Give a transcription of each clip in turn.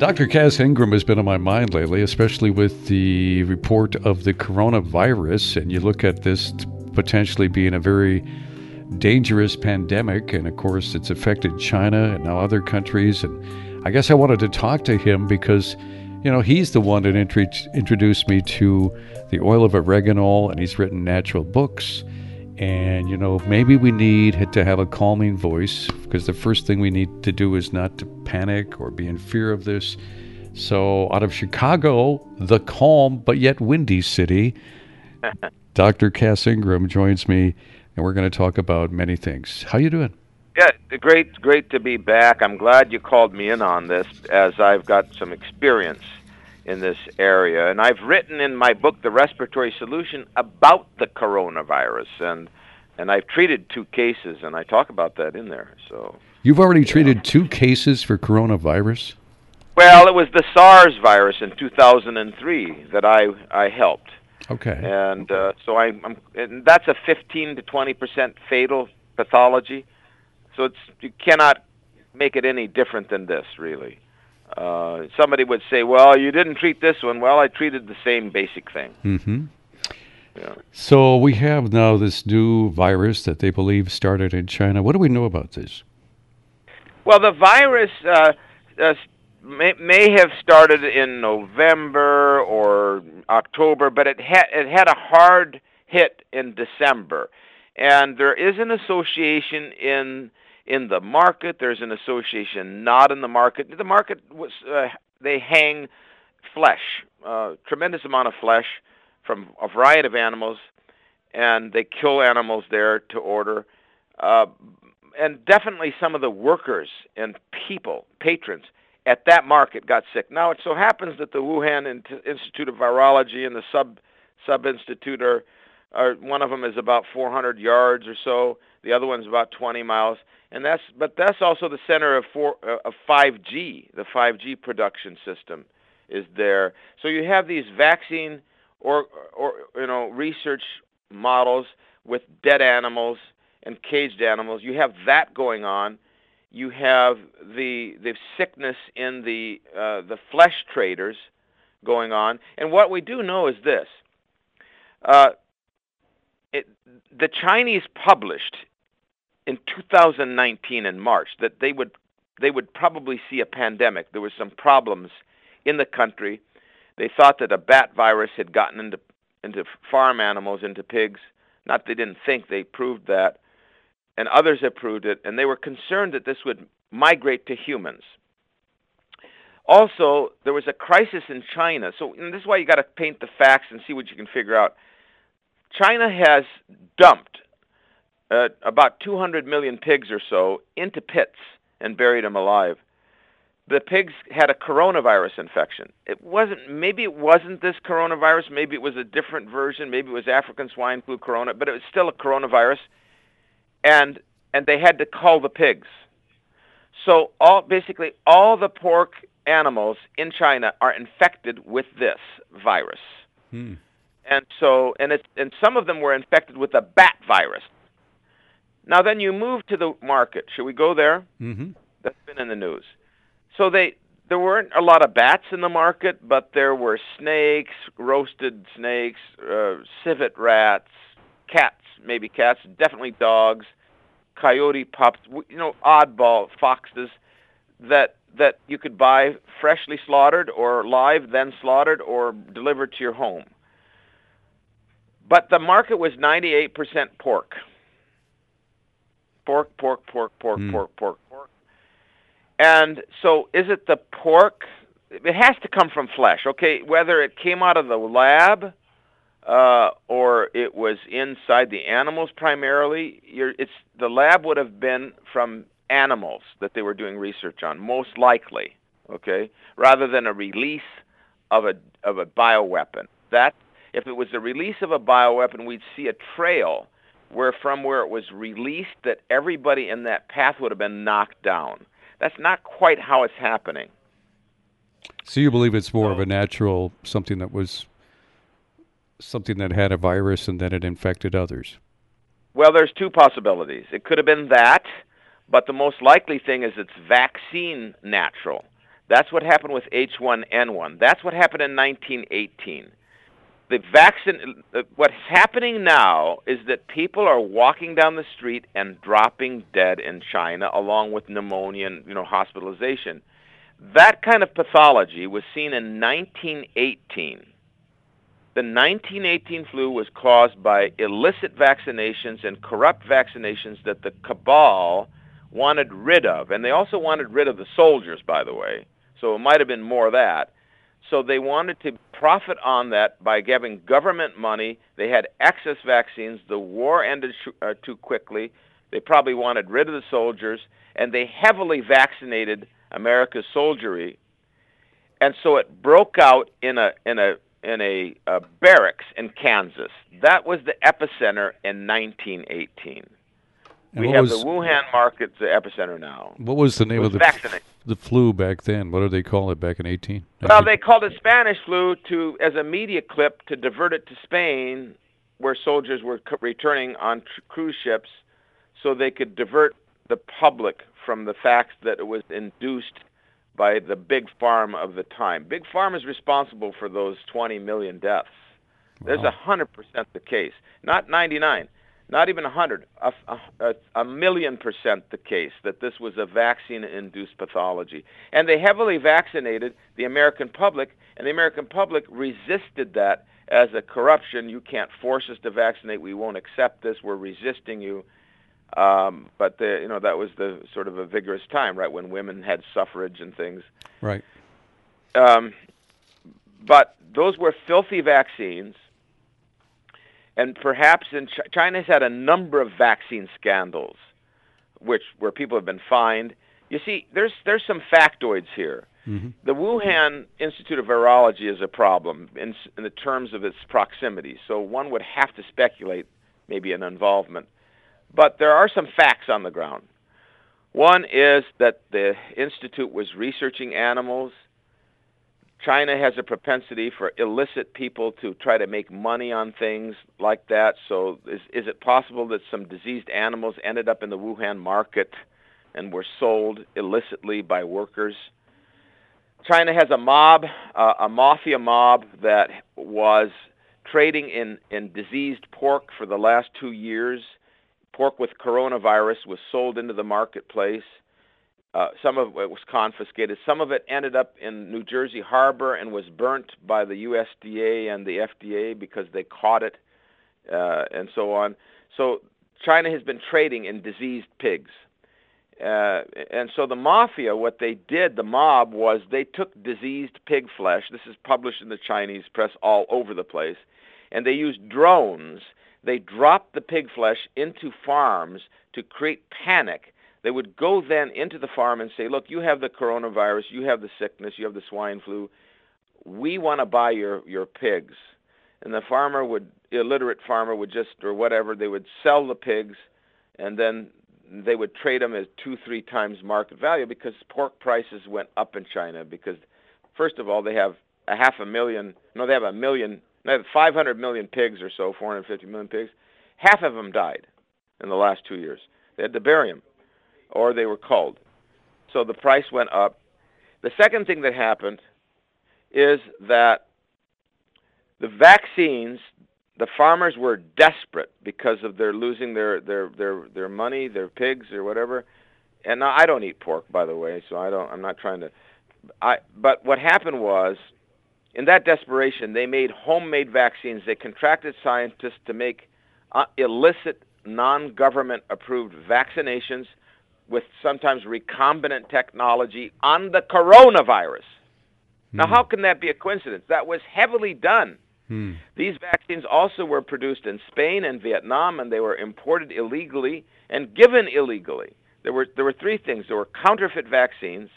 Dr. Cass Ingram has been on my mind lately, especially with the report of the coronavirus. And you look at this potentially being a very dangerous pandemic. And of course, it's affected China and now other countries. And I guess I wanted to talk to him because, you know, he's the one that int- introduced me to the oil of oregano, and he's written natural books. And, you know, maybe we need to have a calming voice because the first thing we need to do is not to panic or be in fear of this. So, out of Chicago, the calm but yet windy city, Dr. Cass Ingram joins me, and we're going to talk about many things. How you doing? Yeah, great, great to be back. I'm glad you called me in on this, as I've got some experience in this area. And I've written in my book, The Respiratory Solution, about the coronavirus. And and I've treated two cases, and I talk about that in there. So you've already treated two cases for coronavirus. Well, it was the SARS virus in 2003 that I I helped. Okay. And uh, so I, I'm, and that's a 15 to 20 percent fatal pathology. So it's you cannot make it any different than this, really. Uh, somebody would say, "Well, you didn't treat this one." Well, I treated the same basic thing. Mm-hmm. Yeah. So we have now this new virus that they believe started in China. What do we know about this? Well, the virus uh, uh, may, may have started in November or October, but it had it had a hard hit in December, and there is an association in in the market. There's an association not in the market. The market was uh, they hang flesh, uh, tremendous amount of flesh from a variety of animals, and they kill animals there to order. Uh, and definitely some of the workers and people, patrons at that market got sick. Now it so happens that the Wuhan Institute of Virology and the sub sub institute are, are one of them is about 400 yards or so. The other one's about 20 miles and that's but that's also the center of four uh, of 5G. The 5G production system is there. So you have these vaccine or or you know research models with dead animals and caged animals. You have that going on. You have the the sickness in the uh, the flesh traders going on. And what we do know is this. Uh, it, the Chinese published in 2019 in March that they would they would probably see a pandemic. There were some problems in the country. They thought that a bat virus had gotten into into farm animals, into pigs. Not they didn't think, they proved that. And others have proved it, and they were concerned that this would migrate to humans. Also, there was a crisis in China. So this is why you got to paint the facts and see what you can figure out. China has dumped uh, about 200 million pigs or so into pits and buried them alive. The pigs had a coronavirus infection. It wasn't, maybe it wasn't this coronavirus, maybe it was a different version, maybe it was African swine flu corona, but it was still a coronavirus. And, and they had to cull the pigs. So all, basically all the pork animals in China are infected with this virus. Hmm. And so, and it, and some of them were infected with the bat virus. Now then you move to the market. Should we go there? Mm-hmm. That's been in the news. So they there weren't a lot of bats in the market, but there were snakes, roasted snakes, uh, civet rats, cats, maybe cats, definitely dogs, coyote pups, you know, oddball foxes that that you could buy freshly slaughtered or live, then slaughtered or delivered to your home. But the market was 98% pork pork, pork, pork, pork, mm. pork, pork, pork. And so is it the pork? It has to come from flesh, okay? Whether it came out of the lab uh, or it was inside the animals primarily, you're, it's the lab would have been from animals that they were doing research on, most likely, okay, rather than a release of a of a bioweapon. That if it was the release of a bioweapon, we'd see a trail where from where it was released that everybody in that path would have been knocked down. That's not quite how it's happening. So you believe it's more of a natural something that was something that had a virus and then it infected others? Well, there's two possibilities. It could have been that, but the most likely thing is it's vaccine natural. That's what happened with H1N1. That's what happened in 1918. The vaccine, uh, what's happening now is that people are walking down the street and dropping dead in China, along with pneumonia and you know hospitalization. That kind of pathology was seen in 1918 the 1918 flu was caused by illicit vaccinations and corrupt vaccinations that the cabal wanted rid of. And they also wanted rid of the soldiers, by the way. So it might have been more of that. So they wanted to profit on that by giving government money. They had excess vaccines. The war ended sh- uh, too quickly. They probably wanted rid of the soldiers. And they heavily vaccinated America's soldiery. And so it broke out in a, in a in a, a barracks in Kansas. That was the epicenter in 1918. And we have was, the Wuhan market, the epicenter now. What was the name was of the f- the flu back then? What did they call it back in 18? Well, they called it Spanish flu to as a media clip to divert it to Spain, where soldiers were c- returning on tr- cruise ships, so they could divert the public from the fact that it was induced by the big farm of the time. Big farm is responsible for those 20 million deaths. There's a hundred percent the case, not 99, not even a hundred, a, a, a million percent the case that this was a vaccine-induced pathology, and they heavily vaccinated the American public, and the American public resisted that as a corruption. You can't force us to vaccinate. We won't accept this. We're resisting you. Um, but the, you know that was the sort of a vigorous time, right, when women had suffrage and things. Right. Um, but those were filthy vaccines, and perhaps in Ch- China's had a number of vaccine scandals, which where people have been fined. You see, there's there's some factoids here. Mm-hmm. The Wuhan Institute of Virology is a problem in, in the terms of its proximity. So one would have to speculate maybe an involvement. But there are some facts on the ground. One is that the Institute was researching animals. China has a propensity for illicit people to try to make money on things like that. So, is, is it possible that some diseased animals ended up in the Wuhan market and were sold illicitly by workers? China has a mob, uh, a mafia mob that was trading in, in diseased pork for the last two years pork with coronavirus was sold into the marketplace. Uh, some of it was confiscated. Some of it ended up in New Jersey Harbor and was burnt by the USDA and the FDA because they caught it, uh, and so on. So China has been trading in diseased pigs. Uh, and so the mafia, what they did, the mob, was they took diseased pig flesh. This is published in the Chinese press all over the place. And they used drones they dropped the pig flesh into farms to create panic. They would go then into the farm and say, look, you have the coronavirus, you have the sickness, you have the swine flu. We want to buy your, your pigs. And the farmer would, illiterate farmer would just, or whatever, they would sell the pigs and then they would trade them as two, three times market value because pork prices went up in China because, first of all, they have a half a million, no, they have a million they had 500 million pigs or so, 450 million pigs. Half of them died in the last two years. They had to bury them, or they were culled. So the price went up. The second thing that happened is that the vaccines, the farmers were desperate because of their losing their their their their money, their pigs or whatever. And now I don't eat pork, by the way, so I don't. I'm not trying to. I. But what happened was in that desperation, they made homemade vaccines. They contracted scientists to make uh, illicit, non-government approved vaccinations with sometimes recombinant technology on the coronavirus. Mm. Now, hmm. how can that be a coincidence? That was heavily done. Mm. These vaccines also were produced in Spain and Vietnam, and they were imported illegally and given illegally. There were there were three things: there were counterfeit vaccines,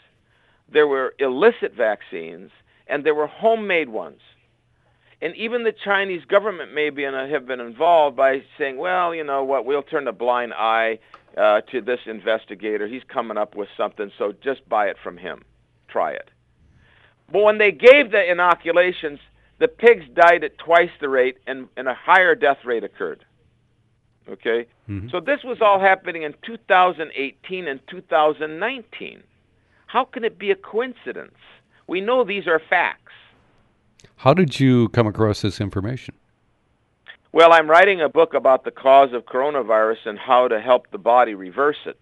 there were illicit vaccines, and there were homemade ones. And even the Chinese government may be in a, have been involved by saying, well, you know what, we'll turn a blind eye uh, to this investigator. He's coming up with something, so just buy it from him. Try it. But when they gave the inoculations, the pigs died at twice the rate, and, and a higher death rate occurred. Okay? Mm-hmm. So this was all happening in 2018 and 2019. How can it be a coincidence? We know these are facts. How did you come across this information? Well, I'm writing a book about the cause of coronavirus and how to help the body reverse it.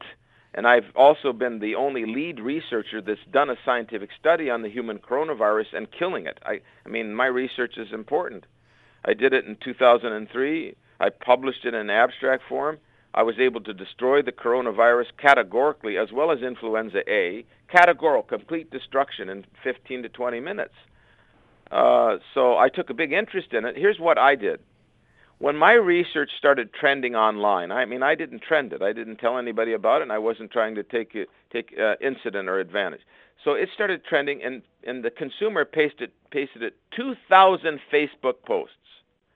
And I've also been the only lead researcher that's done a scientific study on the human coronavirus and killing it. I, I mean, my research is important. I did it in 2003. I published it in abstract form. I was able to destroy the coronavirus categorically as well as influenza A, categorical, complete destruction in 15 to 20 minutes. Uh, so I took a big interest in it. Here's what I did. When my research started trending online, I mean, I didn't trend it. I didn't tell anybody about it, and I wasn't trying to take take uh, incident or advantage. So it started trending, and, and the consumer pasted pasted it 2,000 Facebook posts.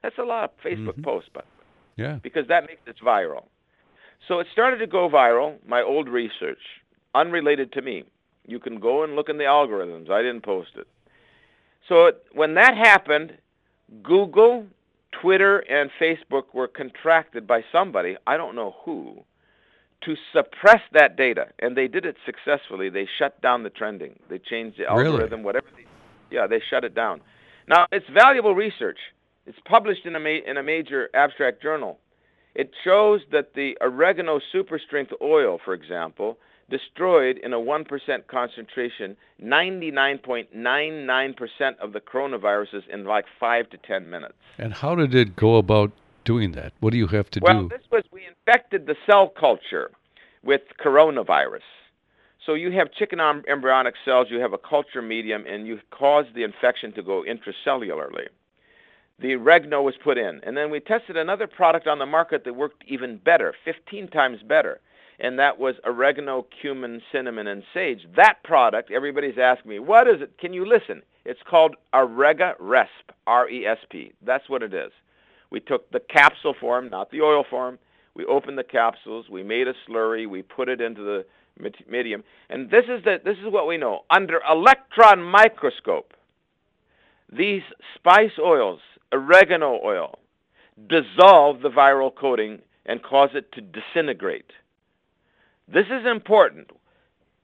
That's a lot of Facebook mm-hmm. posts, but yeah, because that makes it viral. So it started to go viral. My old research, unrelated to me. You can go and look in the algorithms. I didn't post it. So it, when that happened, Google, Twitter, and Facebook were contracted by somebody, I don't know who, to suppress that data. And they did it successfully. They shut down the trending. They changed the algorithm, really? whatever. They, yeah, they shut it down. Now, it's valuable research. It's published in a, ma- in a major abstract journal. It shows that the oregano super strength oil, for example, destroyed in a 1% concentration 99.99% of the coronaviruses in like 5 to 10 minutes. And how did it go about doing that? What do you have to well, do? Well, this was we infected the cell culture with coronavirus. So you have chicken embryonic cells, you have a culture medium, and you cause the infection to go intracellularly. The Regno was put in, and then we tested another product on the market that worked even better, 15 times better and that was oregano, cumin, cinnamon, and sage. That product, everybody's asking me, what is it? Can you listen? It's called Oregaresp, R-E-S-P. That's what it is. We took the capsule form, not the oil form. We opened the capsules. We made a slurry. We put it into the medium. And this is, the, this is what we know. Under electron microscope, these spice oils, oregano oil, dissolve the viral coating and cause it to disintegrate. This is important.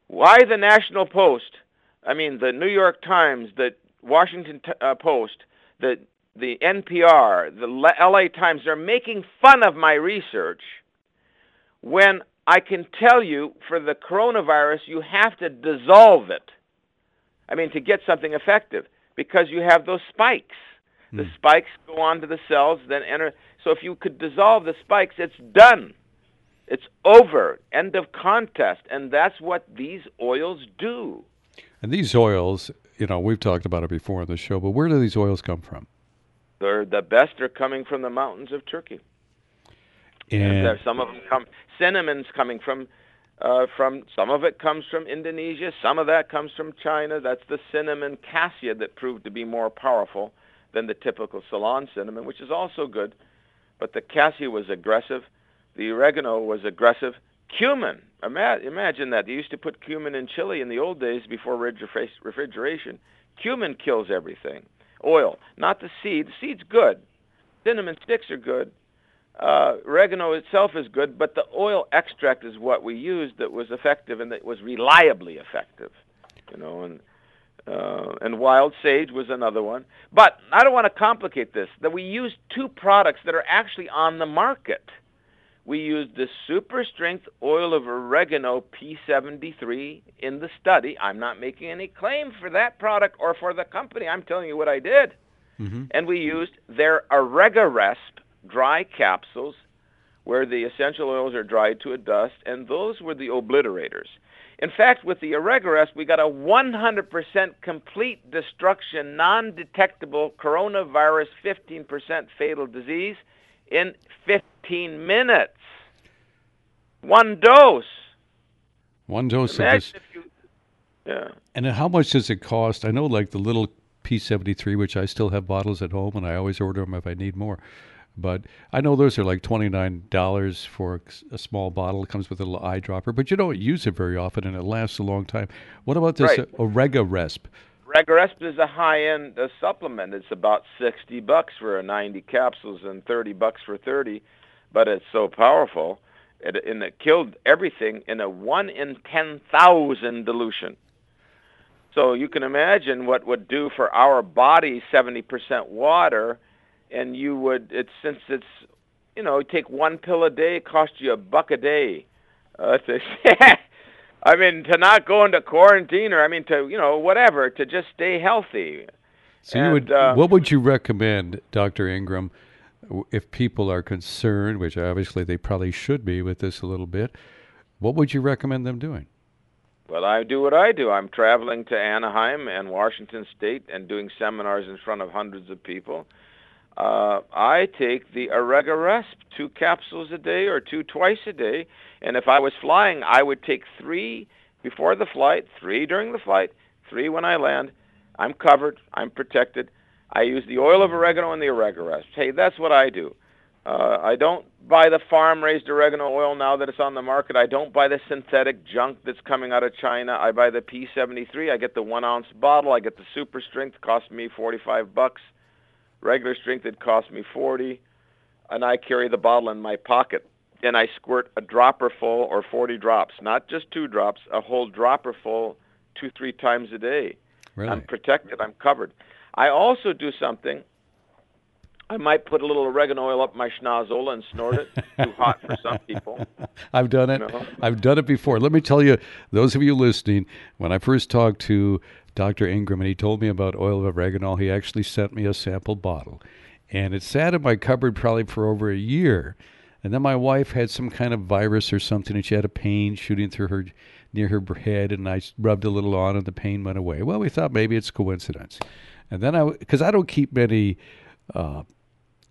Why the National Post, I mean the New York Times, the Washington uh, Post, the the NPR, the LA Times, they're making fun of my research when I can tell you for the coronavirus you have to dissolve it. I mean to get something effective because you have those spikes. The hmm. spikes go onto the cells, then enter. So if you could dissolve the spikes, it's done. It's over. End of contest. And that's what these oils do. And these oils, you know, we've talked about it before on the show, but where do these oils come from? They're the best are coming from the mountains of Turkey. And, and some of them come cinnamon's coming from uh, from some of it comes from Indonesia, some of that comes from China. That's the cinnamon cassia that proved to be more powerful than the typical Ceylon cinnamon, which is also good. But the cassia was aggressive the oregano was aggressive. Cumin, imagine that. They used to put cumin in chili in the old days before refrigeration. Cumin kills everything. Oil, not the seed. The seed's good. Cinnamon sticks are good. Uh, oregano itself is good, but the oil extract is what we used that was effective and that was reliably effective. You know, and uh, and wild sage was another one. But I don't want to complicate this. That we used two products that are actually on the market we used the super strength oil of oregano P73 in the study. I'm not making any claim for that product or for the company. I'm telling you what I did. Mm-hmm. And we used their Oregaresp dry capsules where the essential oils are dried to a dust, and those were the obliterators. In fact, with the Oregaresp, we got a 100% complete destruction, non-detectable coronavirus 15% fatal disease in 15 minutes. One dose. One dose Imagine of this. You, yeah. And how much does it cost? I know, like the little P73, which I still have bottles at home, and I always order them if I need more. But I know those are like twenty nine dollars for a small bottle. It comes with a little eyedropper, but you don't use it very often, and it lasts a long time. What about this right. Oregaresp? Regaresp is a high-end uh, supplement. It's about 60 bucks for a 90 capsules and 30 bucks for 30, but it's so powerful. It, and it killed everything in a 1 in 10,000 dilution. So you can imagine what would do for our body 70% water, and you would it's since it's you know take one pill a day, it costs you a buck a day. Uh, to, I mean to not go into quarantine or I mean to you know whatever to just stay healthy. So and, you would uh, what would you recommend, Dr. Ingram, if people are concerned, which obviously they probably should be with this a little bit? What would you recommend them doing? Well, I do what I do. I'm traveling to Anaheim and Washington State and doing seminars in front of hundreds of people. Uh, I take the Resp, two capsules a day or two twice a day. And if I was flying, I would take three before the flight, three during the flight, three when I land. I'm covered. I'm protected. I use the oil of oregano and the Resp. Hey, that's what I do. Uh, I don't buy the farm-raised oregano oil now that it's on the market. I don't buy the synthetic junk that's coming out of China. I buy the P73. I get the one-ounce bottle. I get the super strength. Cost me 45 bucks. Regular strength it cost me 40, and I carry the bottle in my pocket. And I squirt a dropper full or 40 drops, not just two drops, a whole dropper full, two three times a day. Really? I'm protected. I'm covered. I also do something I might put a little oregano oil up my schnozola and snort it. Too hot for some people. I've done it. I've done it before. Let me tell you, those of you listening, when I first talked to Dr. Ingram and he told me about oil of oregano, he actually sent me a sample bottle. And it sat in my cupboard probably for over a year. And then my wife had some kind of virus or something, and she had a pain shooting through her near her head, and I rubbed a little on, and the pain went away. Well, we thought maybe it's coincidence. And then I, because I don't keep many uh,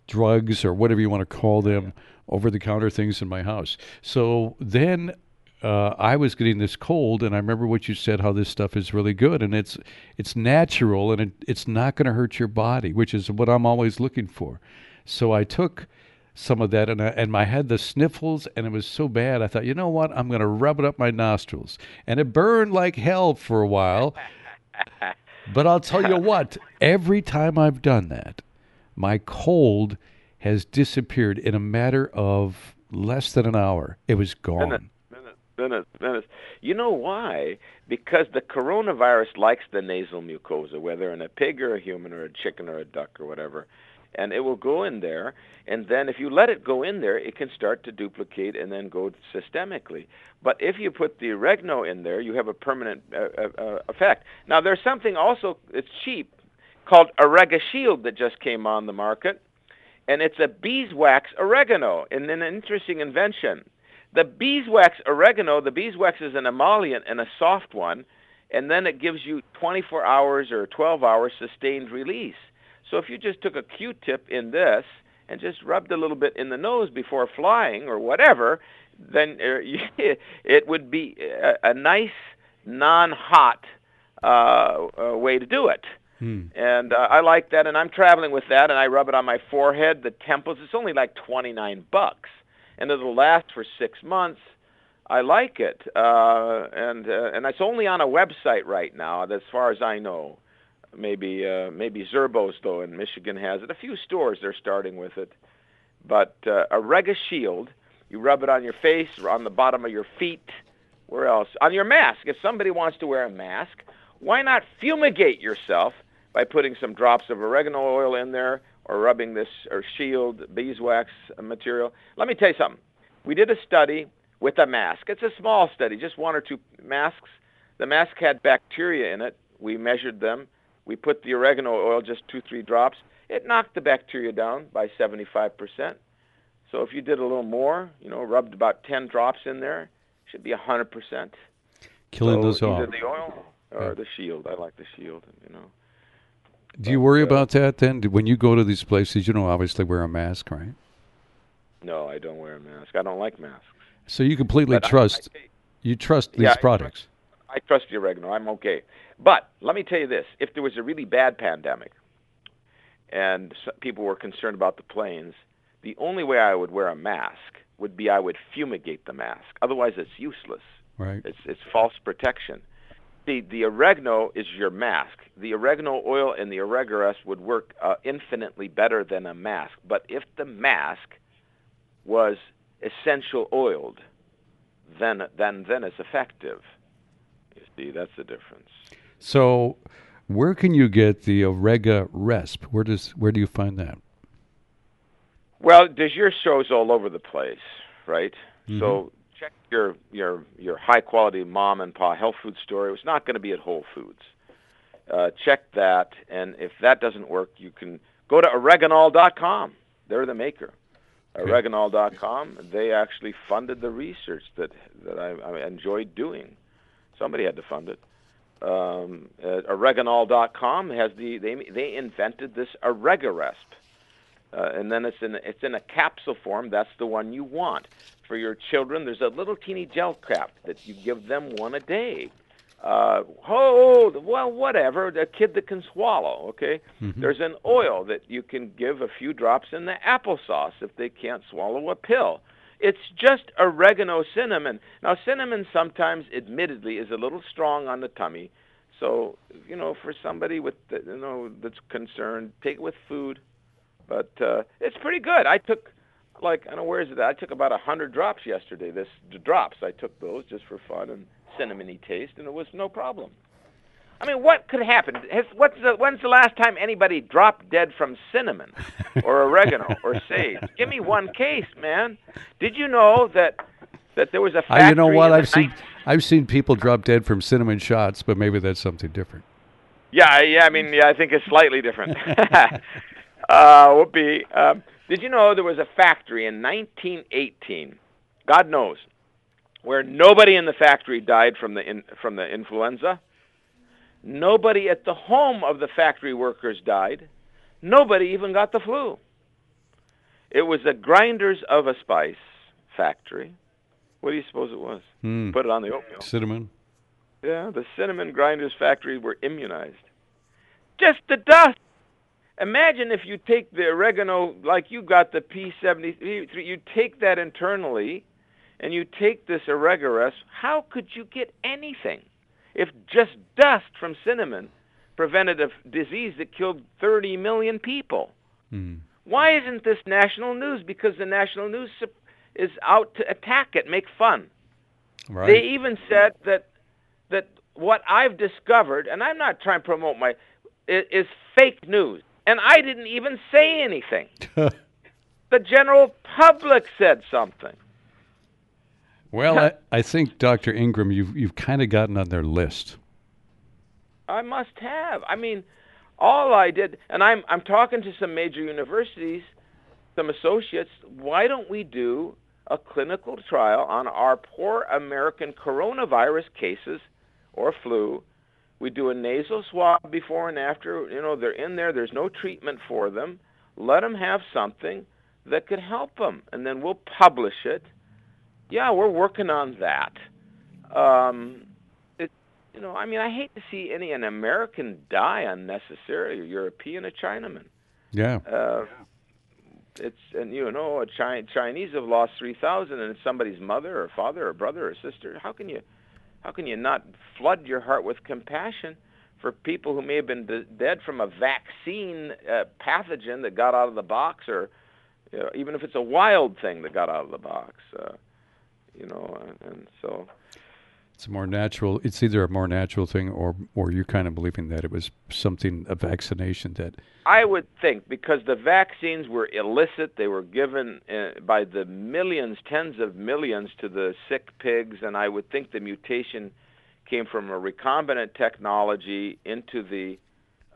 drugs or whatever you want to call them, over the counter things in my house. So then uh, I was getting this cold, and I remember what you said, how this stuff is really good, and it's it's natural, and it, it's not going to hurt your body, which is what I'm always looking for. So I took some of that, and I, and I had the sniffles, and it was so bad. I thought, you know what, I'm going to rub it up my nostrils, and it burned like hell for a while. but I'll tell you what, every time I've done that, my cold has disappeared in a matter of less than an hour. It was gone. Minutes, minutes. You know why? Because the coronavirus likes the nasal mucosa, whether in a pig or a human or a chicken or a duck or whatever. And it will go in there, and then if you let it go in there, it can start to duplicate and then go systemically. But if you put the oregano in there, you have a permanent uh, uh, uh effect. Now, there's something also, it's cheap, called Shield that just came on the market, and it's a beeswax oregano, and an interesting invention. The beeswax oregano, the beeswax is an emollient and a soft one, and then it gives you 24 hours or 12 hours sustained release. So if you just took a Q-tip in this and just rubbed a little bit in the nose before flying or whatever, then uh, it would be a, a nice non-hot uh, uh, way to do it. Hmm. And uh, I like that, and I'm traveling with that, and I rub it on my forehead, the temples. It's only like 29 bucks, and it'll last for six months. I like it, uh, and uh, and it's only on a website right now, as far as I know. Maybe uh, maybe Zerbo's though in Michigan has it. A few stores they're starting with it, but uh, a Rega Shield. You rub it on your face, or on the bottom of your feet. Where else? On your mask. If somebody wants to wear a mask, why not fumigate yourself by putting some drops of oregano oil in there or rubbing this or shield beeswax material. Let me tell you something. We did a study with a mask. It's a small study, just one or two masks. The mask had bacteria in it. We measured them. We put the oregano oil, just two, three drops. It knocked the bacteria down by 75%. So if you did a little more, you know, rubbed about 10 drops in there, should be 100%. Killing so those off. Either the oil or yeah. the shield. I like the shield, you know. Do you worry about that then? When you go to these places, you don't obviously wear a mask, right? No, I don't wear a mask. I don't like masks. So you completely but trust I, I, you trust these yeah, products. I trust, I trust the oregano. I'm okay. But let me tell you this: if there was a really bad pandemic, and people were concerned about the planes, the only way I would wear a mask would be I would fumigate the mask. Otherwise, it's useless. Right. It's it's false protection the the oregano is your mask. The oregano oil and the oregares would work uh, infinitely better than a mask. But if the mask was essential oiled, then then then it's effective. You see, that's the difference. So, where can you get the Oregaresp? Where does where do you find that? Well, there's your shows all over the place, right? Mm-hmm. So your your your high quality mom and pop health food store. It's not going to be at Whole Foods. Uh, check that, and if that doesn't work, you can go to oreganol.com. They're the maker. Okay. Oreganol.com. They actually funded the research that that I, I enjoyed doing. Somebody had to fund it. Um, uh, oreganol.com has the they they invented this Oregaresp, uh, and then it's in it's in a capsule form. That's the one you want for your children. There's a little teeny gel cap that you give them one a day uh, oh, well, whatever, a kid that can swallow, okay? Mm-hmm. There's an oil that you can give a few drops in the applesauce if they can't swallow a pill. It's just oregano cinnamon. Now, cinnamon sometimes, admittedly, is a little strong on the tummy. So, you know, for somebody with, the, you know, that's concerned, take it with food. But uh, it's pretty good. I took, like, I don't know, where is it? I took about a 100 drops yesterday. This drops, I took those just for fun. And cinnamony taste, and it was no problem. I mean, what could happen? Has, what's the, when's the last time anybody dropped dead from cinnamon or oregano or sage? Give me one case, man. Did you know that that there was a factory? You know what? I've seen I've seen people drop dead from cinnamon shots, but maybe that's something different. Yeah, yeah. I mean, yeah, I think it's slightly different. uh, whoopee. Um, did you know there was a factory in 1918? God knows where nobody in the factory died from the in, from the influenza. Nobody at the home of the factory workers died. Nobody even got the flu. It was the grinders of a spice factory. What do you suppose it was? Hmm. Put it on the oatmeal. Cinnamon. Yeah, the cinnamon grinders factory were immunized. Just the dust. Imagine if you take the oregano like you got the P73, you take that internally and you take this Oregaresp, how could you get anything if just dust from cinnamon prevented a disease that killed 30 million people? Mm. Why isn't this national news? Because the national news is out to attack it, make fun. Right. They even said that that what I've discovered, and I'm not trying to promote my, is, is fake news, and I didn't even say anything. the general public said something. Well, I, I think Dr. Ingram, you've you've kind of gotten on their list. I must have. I mean, all I did, and I'm I'm talking to some major universities, some associates. Why don't we do a clinical trial on our poor American coronavirus cases or flu? We do a nasal swab before and after. You know, they're in there. There's no treatment for them. Let them have something that could help them, and then we'll publish it yeah, we're working on that. Um, it, you know, I mean, I hate to see any an American die unnecessarily, a European, a Chinaman. Yeah. Uh, it's and you know, a Chi- Chinese have lost three thousand, and it's somebody's mother or father or brother or sister. How can you, how can you not flood your heart with compassion for people who may have been de- dead from a vaccine uh, pathogen that got out of the box, or you know, even if it's a wild thing that got out of the box? Uh, you know, and, and so it's a more natural. It's either a more natural thing, or or you're kind of believing that it was something a vaccination that. I would think because the vaccines were illicit, they were given uh, by the millions, tens of millions, to the sick pigs, and I would think the mutation came from a recombinant technology into the.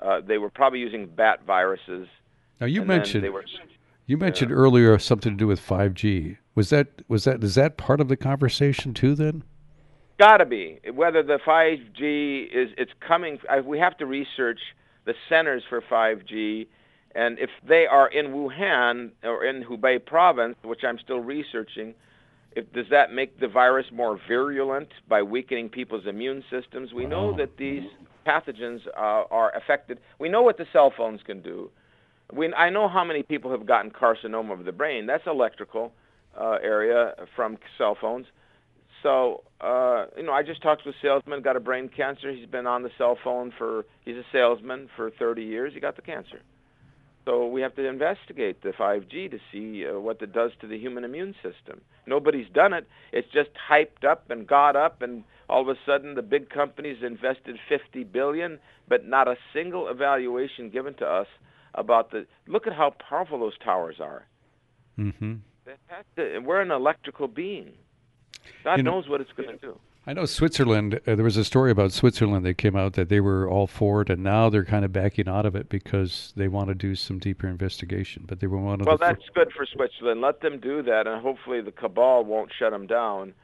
Uh, they were probably using bat viruses. Now you mentioned were, you mentioned yeah. earlier something to do with 5G. Was that was that is that part of the conversation too? Then, got to be whether the 5G is it's coming. We have to research the centers for 5G, and if they are in Wuhan or in Hubei province, which I'm still researching, if does that make the virus more virulent by weakening people's immune systems? We know that these pathogens uh, are affected. We know what the cell phones can do. We, I know how many people have gotten carcinoma of the brain. That's electrical uh, area from cell phones. So, uh, you know, I just talked to a salesman, got a brain cancer. He's been on the cell phone for, he's a salesman for 30 years. He got the cancer. So we have to investigate the 5G to see uh, what it does to the human immune system. Nobody's done it. It's just hyped up and got up and all of a sudden the big companies invested 50 billion, but not a single evaluation given to us about the. Look at how powerful those towers are. Mm-hmm. To, we're an electrical being. God you know, knows what it's going to do. I know Switzerland. Uh, there was a story about Switzerland that came out that they were all for it, and now they're kind of backing out of it because they want to do some deeper investigation. But they were one of well, the. Well, that's good for Switzerland. Let them do that, and hopefully the cabal won't shut them down.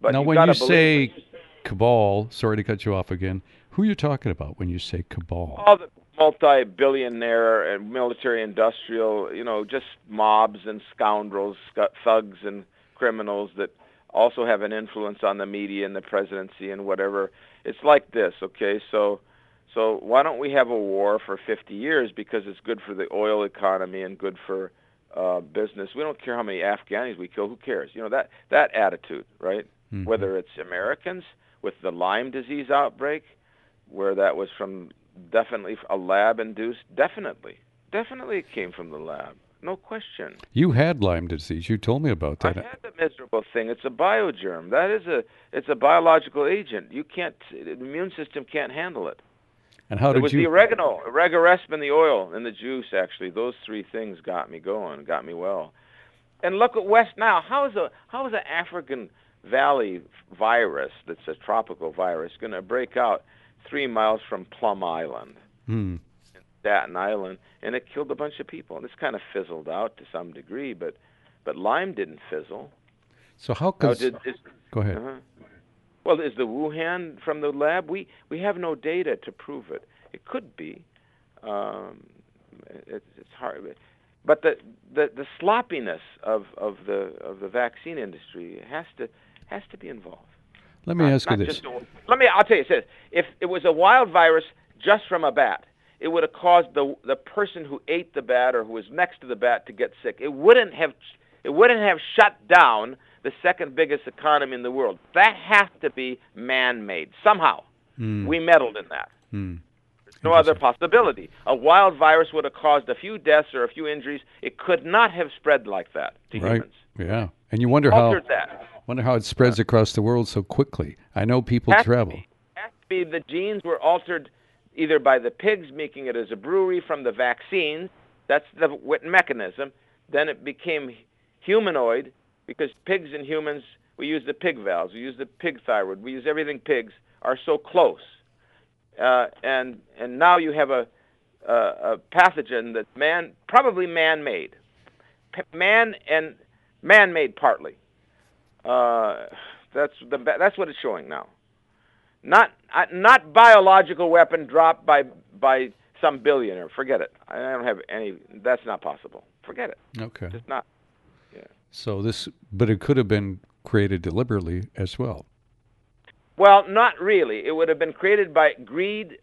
But now, when you say cabal, sorry to cut you off again. Who are you talking about when you say cabal? All the multi-billionaire and military-industrial, you know, just mobs and scoundrels, thugs and criminals that also have an influence on the media and the presidency and whatever. It's like this, okay? So so why don't we have a war for 50 years because it's good for the oil economy and good for uh, business. We don't care how many Afghanis we kill. Who cares? You know that that attitude, right? Mm-hmm. Whether it's Americans with the Lyme disease outbreak, where that was from definitely a lab-induced, definitely, definitely it came from the lab no question. You had Lyme disease. You told me about that. I had the miserable thing. It's a biogerm. That is a it's a biological agent. You can't the immune system can't handle it. And how did it was you? the oregano, regorespin, the oil, and the juice. Actually, those three things got me going, got me well. And look at West Nile. How is a how is an African Valley virus that's a tropical virus going to break out three miles from Plum Island? Hmm. Staten Island, and it killed a bunch of people. And this kind of fizzled out to some degree, but but Lyme didn't fizzle. So how could? Go ahead. Uh-huh. Well, is the Wuhan from the lab? We we have no data to prove it. It could be. Um, it, it's hard, but the, the the sloppiness of of the of the vaccine industry has to has to be involved. Let me not, ask you this. A, let me. I'll tell you this: if it was a wild virus just from a bat, it would have caused the the person who ate the bat or who was next to the bat to get sick. It wouldn't have it wouldn't have shut down the second biggest economy in the world. That has to be man-made somehow. Mm. We meddled in that. Mm. There's no other possibility. A wild virus would have caused a few deaths or a few injuries. It could not have spread like that to right. humans. Yeah, and you wonder Altered how that. wonder how it spreads across the world so quickly. I know people travel. Be, has to be the genes were altered either by the pigs making it as a brewery from the vaccines. That's the mechanism. Then it became humanoid because pigs and humans, we use the pig valves, we use the pig thyroid, we use everything pigs are so close. Uh, and and now you have a, a, a pathogen that man probably man-made, man and man-made partly. Uh, that's the that's what it's showing now. Not uh, not biological weapon dropped by by some billionaire. Forget it. I don't have any. That's not possible. Forget it. Okay. It's not. Yeah. So this, but it could have been created deliberately as well. Well, not really. It would have been created by greed,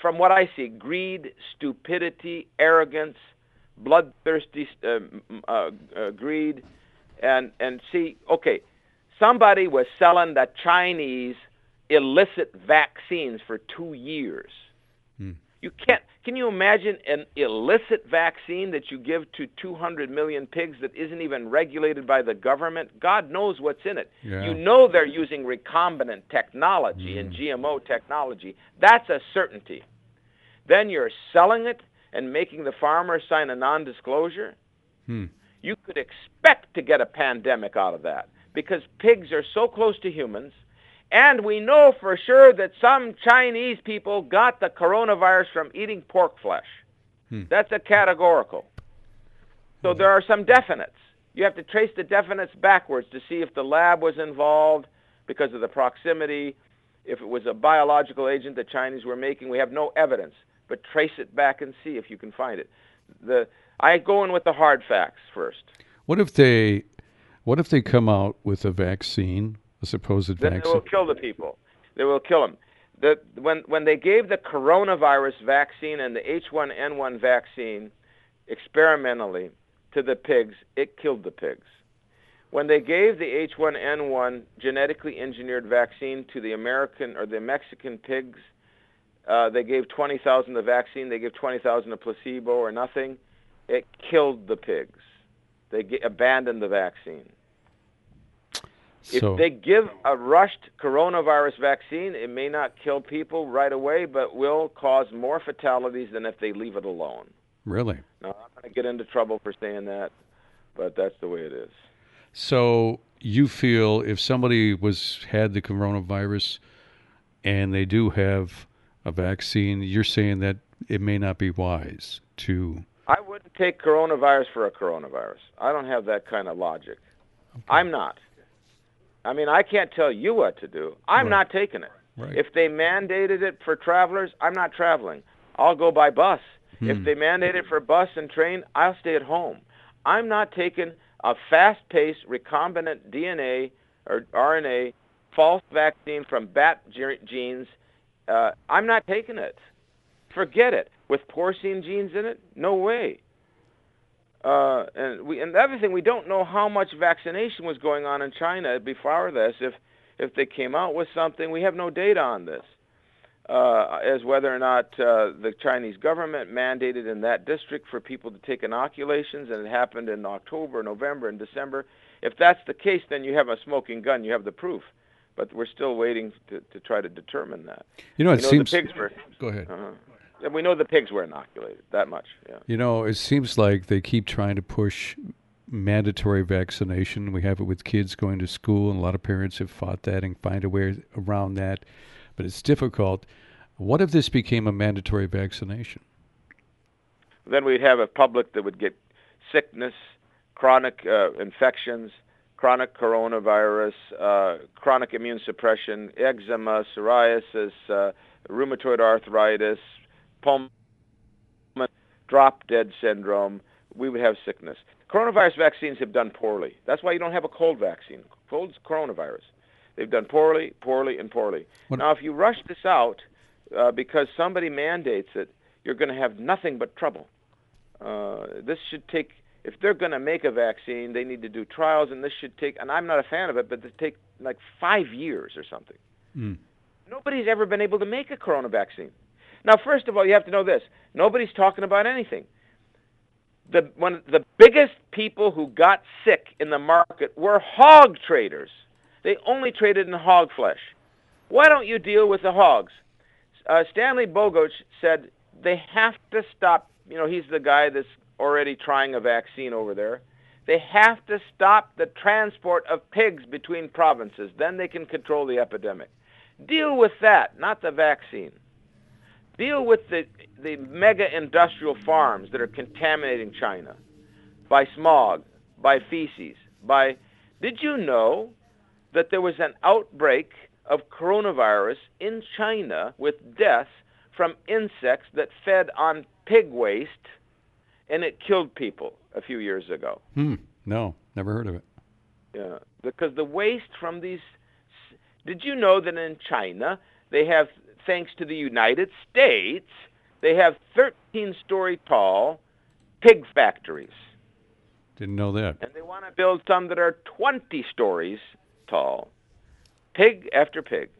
from what I see, greed, stupidity, arrogance, bloodthirsty uh, uh, uh, greed, and and see. Okay, somebody was selling the Chinese illicit vaccines for two years. Hmm. You can't. Can you imagine an illicit vaccine that you give to 200 million pigs that isn't even regulated by the government? God knows what's in it. Yeah. You know they're using recombinant technology mm. and GMO technology. That's a certainty. Then you're selling it and making the farmer sign a non-disclosure. Hmm. You could expect to get a pandemic out of that because pigs are so close to humans and we know for sure that some Chinese people got the coronavirus from eating pork flesh. Hmm. That's a categorical. So there are some definites. You have to trace the definites backwards to see if the lab was involved because of the proximity, if it was a biological agent the Chinese were making. We have no evidence, but trace it back and see if you can find it. The I go in with the hard facts first. What if they what if they come out with a vaccine the supposed then vaccine. they will kill the people. They will kill them. The, when, when they gave the coronavirus vaccine and the H1N1 vaccine experimentally to the pigs, it killed the pigs. When they gave the H1N1 genetically engineered vaccine to the American or the Mexican pigs, uh, they gave 20,000 the vaccine, they gave 20,000 a placebo or nothing. It killed the pigs. They g- abandoned the vaccine. So, if they give a rushed coronavirus vaccine, it may not kill people right away, but will cause more fatalities than if they leave it alone. Really? Now, I'm going to get into trouble for saying that, but that's the way it is. So you feel if somebody was had the coronavirus and they do have a vaccine, you're saying that it may not be wise to. I wouldn't take coronavirus for a coronavirus. I don't have that kind of logic. Okay. I'm not. I mean, I can't tell you what to do. I'm right. not taking it. Right. If they mandated it for travelers, I'm not traveling. I'll go by bus. Hmm. If they mandate it for bus and train, I'll stay at home. I'm not taking a fast-paced recombinant DNA or RNA false vaccine from bat genes. Uh, I'm not taking it. Forget it. With porcine genes in it? No way. Uh, and we and the other thing, we don't know how much vaccination was going on in China before this. If if they came out with something, we have no data on this uh, as whether or not uh, the Chinese government mandated in that district for people to take inoculations, and it happened in October, November, and December. If that's the case, then you have a smoking gun. You have the proof. But we're still waiting to, to try to determine that. You know, it know, seems. The pigs were, Go ahead. Uh-huh. And we know the pigs were inoculated. That much. Yeah. You know, it seems like they keep trying to push mandatory vaccination. We have it with kids going to school, and a lot of parents have fought that and find a way around that but it's difficult. What if this became a mandatory vaccination? Then we'd have a public that would get sickness, chronic uh, infections, chronic coronavirus, uh, chronic immune suppression, eczema, psoriasis, uh, rheumatoid arthritis, pulmonary drop dead syndrome. We would have sickness. Coronavirus vaccines have done poorly. That's why you don't have a cold vaccine. Cold's coronavirus. They've done poorly, poorly, and poorly. What? Now, if you rush this out uh, because somebody mandates it, you're going to have nothing but trouble. Uh, this should take, if they're going to make a vaccine, they need to do trials, and this should take, and I'm not a fan of it, but it take like five years or something. Mm. Nobody's ever been able to make a corona vaccine. Now, first of all, you have to know this: nobody's talking about anything. The one the biggest people who got sick in the market were hog traders. They only traded in hog flesh. Why don't you deal with the hogs? Uh, Stanley Bogoch said they have to stop. You know, he's the guy that's already trying a vaccine over there. They have to stop the transport of pigs between provinces. Then they can control the epidemic. Deal with that, not the vaccine. Deal with the, the mega industrial farms that are contaminating China by smog, by feces, by. Did you know that there was an outbreak of coronavirus in China with deaths from insects that fed on pig waste, and it killed people a few years ago. Hmm. No, never heard of it. Yeah, because the waste from these. Did you know that in China they have, thanks to the United States, they have 13-story tall pig factories. Didn't know that. And they want to build some that are 20 stories tall, pig after pig.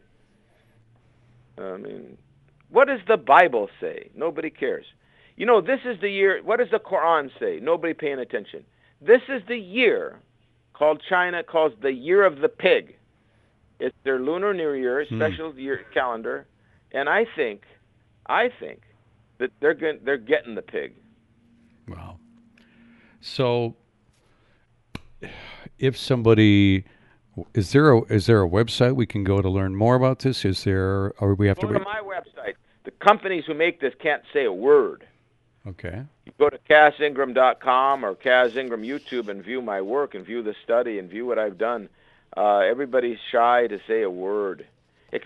I mean, what does the Bible say? Nobody cares. You know, this is the year. What does the Quran say? Nobody paying attention. This is the year called China calls the year of the pig. It's their lunar new year, hmm. special mm. year calendar, and I think, I think that they're going, they're getting the pig. Wow. So, if somebody is there a is there a website we can go to learn more about this? Is there, or we have go to? Go to my website. The companies who make this can't say a word. Okay. You go to CassIngram.com or Cass Ingram YouTube and view my work and view the study and view what I've done. Uh, everybody's shy to say a word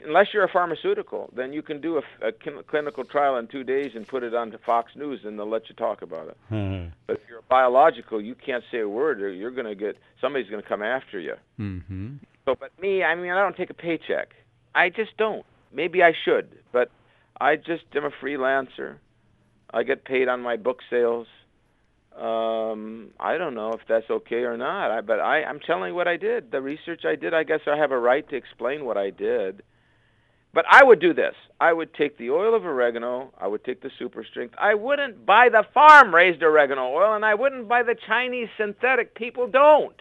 unless you're a pharmaceutical, then you can do a, a, clinical trial in two days and put it on Fox News, and they'll let you talk about it. Mm-hmm. But if you're a biological, you can't say a word, or you're going to get somebody's going to come after you. Mm-hmm. So, but me, I mean, I don't take a paycheck. I just don't. Maybe I should, but I just am a freelancer. I get paid on my book sales. Um, I don't know if that's okay or not, I, but I, I'm telling you what I did. The research I did, I guess I have a right to explain what I did. But I would do this. I would take the oil of oregano. I would take the super strength. I wouldn't buy the farm raised oregano oil, and I wouldn't buy the Chinese synthetic. People don't.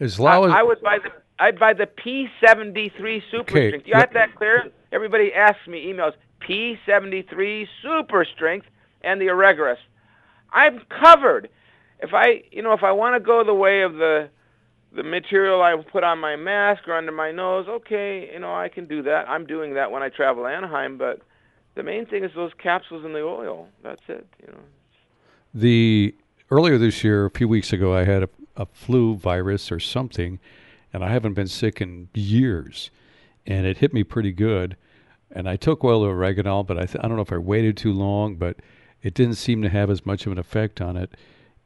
As long as I, I would buy the I'd buy the P73 Super Okay, Strength. You got that clear? Everybody asks me emails P73 Super Strength and the Oregaresp. I'm covered. If I, you know, if I want to go the way of the the material I put on my mask or under my nose, okay, you know, I can do that. I'm doing that when I travel Anaheim, but the main thing is those capsules and the oil. That's it, you know. The earlier this year, a few weeks ago, I had a, a flu virus or something, and I haven't been sick in years, and it hit me pretty good. And I took oil of oregano, but I, th- I don't know if I waited too long, but it didn't seem to have as much of an effect on it.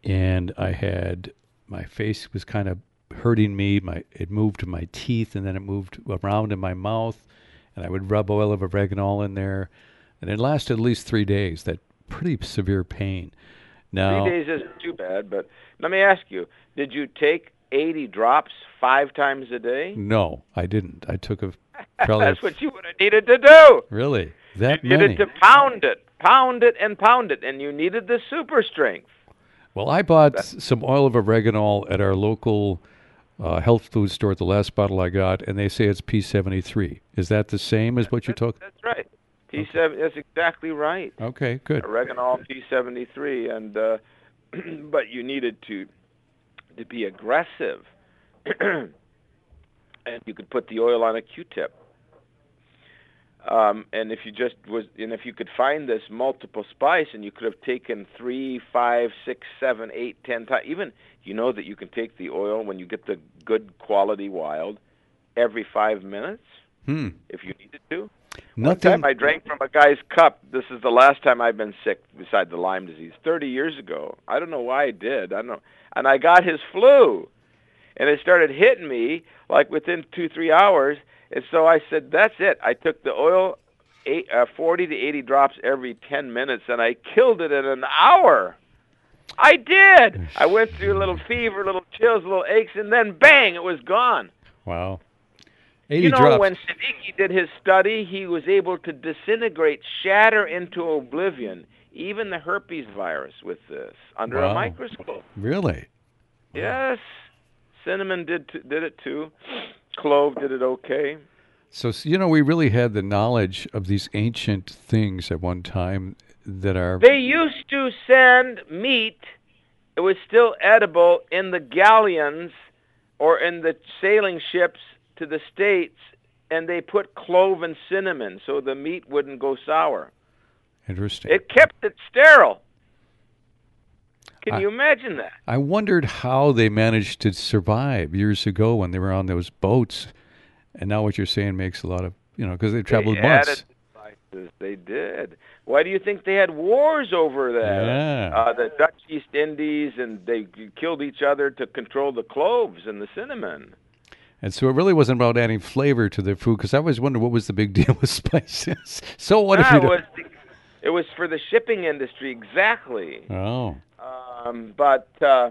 And I had my face was kind of hurting me. My it moved to my teeth, and then it moved around in my mouth. And I would rub oil of oregano in there, and it lasted at least three days. That pretty severe pain. Now, Three days isn't too bad, but let me ask you: Did you take 80 drops five times a day? no, I didn't. I took a That's what you would have needed to do. really that You many. needed to pound it, pound it, and pound it, and you needed the super strength. Well, I bought some oil of oregano at our local uh, health food store. The last bottle I got, and they say it's P73. Is that the same as what you took? That's right. P7. That's exactly right. Okay, good. Oregano P73, and uh, but you needed to to be aggressive, and you could put the oil on a Q-tip. Um, and if you just was, and if you could find this multiple spice, and you could have taken three, five, six, seven, eight, ten times. Even you know that you can take the oil when you get the good quality wild every five minutes Hmm. if you needed to. One time I drank from a guy's cup. This is the last time I've been sick besides the Lyme disease. 30 years ago. I don't know why I did. I don't know. And I got his flu. And it started hitting me like within 2 3 hours. And so I said, "That's it." I took the oil eight, uh, 40 to 80 drops every 10 minutes and I killed it in an hour. I did. I went through a little fever, little chills, little aches and then bang, it was gone. Wow. 80 You know, drops. when Siddiqui did his study, he was able to disintegrate, shatter into oblivion even the herpes virus with this under Wow. a microscope. Really? Yes, cinnamon did t- did it too. Clove did it okay. So you know, we really had the knowledge of these ancient things at one time that are. They used to send meat. It was still edible in the galleons or in the sailing ships to the states, and they put clove and cinnamon so the meat wouldn't go sour. Interesting. It kept it sterile. Can I- you imagine that? I wondered how they managed to survive years ago when they were on those boats, and now what you're saying makes a lot of you know because they traveled they months. added spices. They did. Why do you think they had wars over that? Yeah. Uh, the Dutch East Indies, and they killed each other to control the cloves and the cinnamon. And so it really wasn't about adding flavor to their food because I always wondered what was the big deal with spices. so what if Ah, you it was it was for the shipping industry exactly. Oh, Um, but uh,